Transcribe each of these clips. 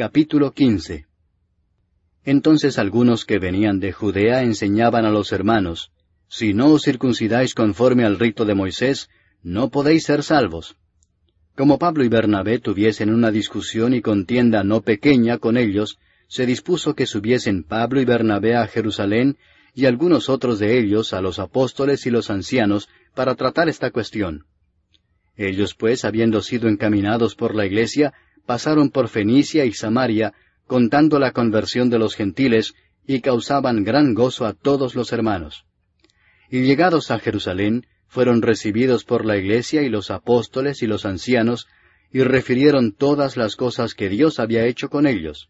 Capítulo 15 Entonces algunos que venían de Judea enseñaban a los hermanos, Si no os circuncidáis conforme al rito de Moisés, no podéis ser salvos. Como Pablo y Bernabé tuviesen una discusión y contienda no pequeña con ellos, se dispuso que subiesen Pablo y Bernabé a Jerusalén y algunos otros de ellos a los apóstoles y los ancianos para tratar esta cuestión. Ellos pues, habiendo sido encaminados por la iglesia, pasaron por Fenicia y Samaria, contando la conversión de los gentiles, y causaban gran gozo a todos los hermanos. Y llegados a Jerusalén, fueron recibidos por la iglesia y los apóstoles y los ancianos, y refirieron todas las cosas que Dios había hecho con ellos.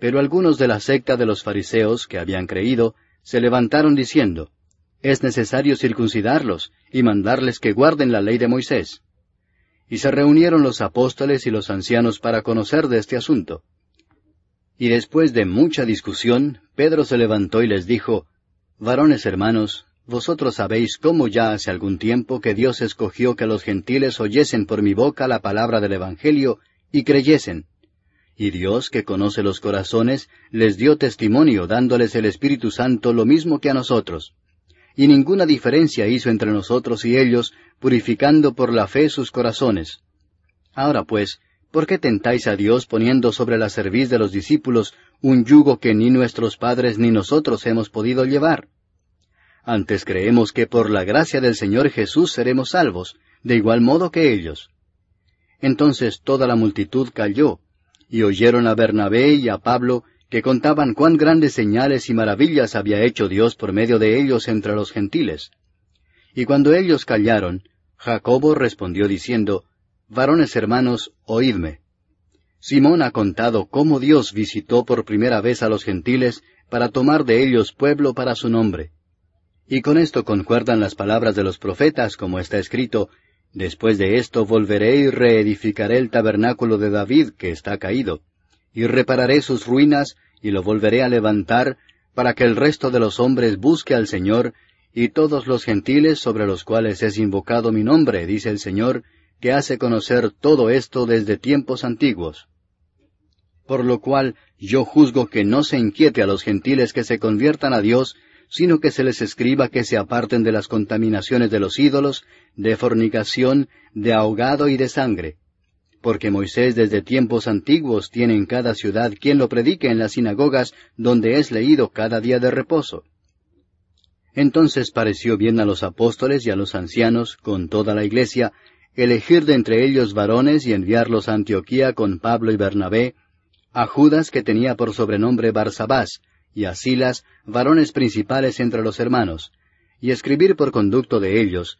Pero algunos de la secta de los fariseos que habían creído, se levantaron diciendo, Es necesario circuncidarlos y mandarles que guarden la ley de Moisés. Y se reunieron los apóstoles y los ancianos para conocer de este asunto. Y después de mucha discusión, Pedro se levantó y les dijo, Varones hermanos, vosotros sabéis cómo ya hace algún tiempo que Dios escogió que los gentiles oyesen por mi boca la palabra del Evangelio y creyesen. Y Dios, que conoce los corazones, les dio testimonio dándoles el Espíritu Santo lo mismo que a nosotros. Y ninguna diferencia hizo entre nosotros y ellos, purificando por la fe sus corazones. Ahora pues, ¿por qué tentáis a Dios poniendo sobre la cerviz de los discípulos un yugo que ni nuestros padres ni nosotros hemos podido llevar? Antes creemos que por la gracia del Señor Jesús seremos salvos, de igual modo que ellos. Entonces toda la multitud calló, y oyeron a Bernabé y a Pablo, que contaban cuán grandes señales y maravillas había hecho Dios por medio de ellos entre los gentiles. Y cuando ellos callaron, Jacobo respondió diciendo, Varones hermanos, oídme. Simón ha contado cómo Dios visitó por primera vez a los gentiles para tomar de ellos pueblo para su nombre. Y con esto concuerdan las palabras de los profetas, como está escrito, Después de esto volveré y reedificaré el tabernáculo de David que está caído, y repararé sus ruinas y lo volveré a levantar, para que el resto de los hombres busque al Señor, y todos los gentiles sobre los cuales es invocado mi nombre, dice el Señor, que hace conocer todo esto desde tiempos antiguos. Por lo cual yo juzgo que no se inquiete a los gentiles que se conviertan a Dios, sino que se les escriba que se aparten de las contaminaciones de los ídolos, de fornicación, de ahogado y de sangre. Porque Moisés desde tiempos antiguos tiene en cada ciudad quien lo predique en las sinagogas donde es leído cada día de reposo. Entonces pareció bien a los apóstoles y a los ancianos, con toda la iglesia, elegir de entre ellos varones y enviarlos a Antioquía con Pablo y Bernabé, a Judas que tenía por sobrenombre Barsabás, y a Silas, varones principales entre los hermanos, y escribir por conducto de ellos,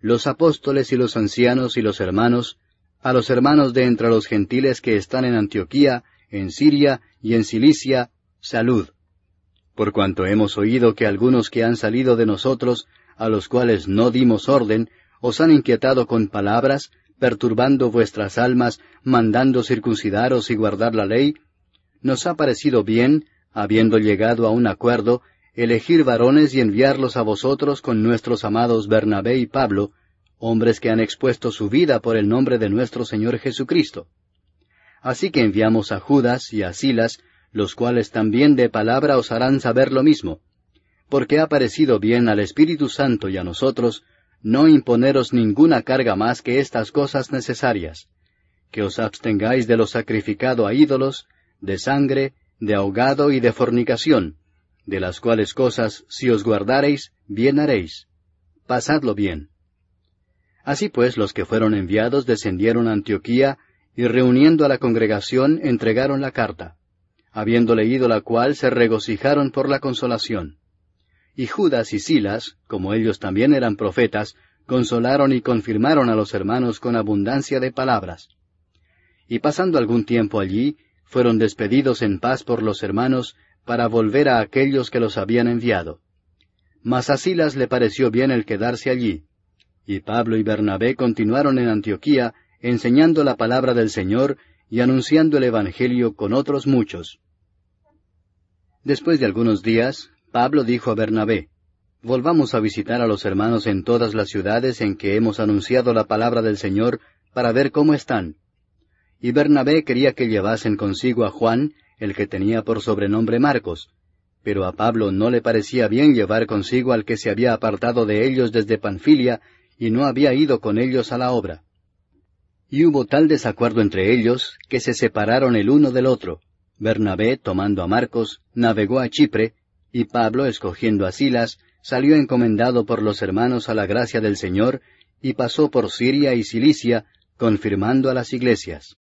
los apóstoles y los ancianos y los hermanos, a los hermanos de entre los gentiles que están en Antioquía, en Siria y en Cilicia, salud. Por cuanto hemos oído que algunos que han salido de nosotros, a los cuales no dimos orden, os han inquietado con palabras, perturbando vuestras almas, mandando circuncidaros y guardar la ley, nos ha parecido bien, habiendo llegado a un acuerdo, elegir varones y enviarlos a vosotros con nuestros amados Bernabé y Pablo, hombres que han expuesto su vida por el nombre de nuestro Señor Jesucristo. Así que enviamos a Judas y a Silas, los cuales también de palabra os harán saber lo mismo, porque ha parecido bien al Espíritu Santo y a nosotros no imponeros ninguna carga más que estas cosas necesarias, que os abstengáis de lo sacrificado a ídolos, de sangre, de ahogado y de fornicación, de las cuales cosas, si os guardareis, bien haréis. Pasadlo bien. Así pues, los que fueron enviados descendieron a Antioquía y reuniendo a la congregación entregaron la carta, habiendo leído la cual se regocijaron por la consolación. Y Judas y Silas, como ellos también eran profetas, consolaron y confirmaron a los hermanos con abundancia de palabras. Y pasando algún tiempo allí, fueron despedidos en paz por los hermanos para volver a aquellos que los habían enviado. Mas a Silas le pareció bien el quedarse allí, y Pablo y Bernabé continuaron en Antioquía enseñando la palabra del Señor y anunciando el Evangelio con otros muchos. Después de algunos días, Pablo dijo a Bernabé, Volvamos a visitar a los hermanos en todas las ciudades en que hemos anunciado la palabra del Señor para ver cómo están y Bernabé quería que llevasen consigo a Juan, el que tenía por sobrenombre Marcos, pero a Pablo no le parecía bien llevar consigo al que se había apartado de ellos desde Panfilia y no había ido con ellos a la obra. Y hubo tal desacuerdo entre ellos que se separaron el uno del otro. Bernabé, tomando a Marcos, navegó a Chipre, y Pablo, escogiendo a Silas, salió encomendado por los hermanos a la gracia del Señor, y pasó por Siria y Cilicia, confirmando a las iglesias.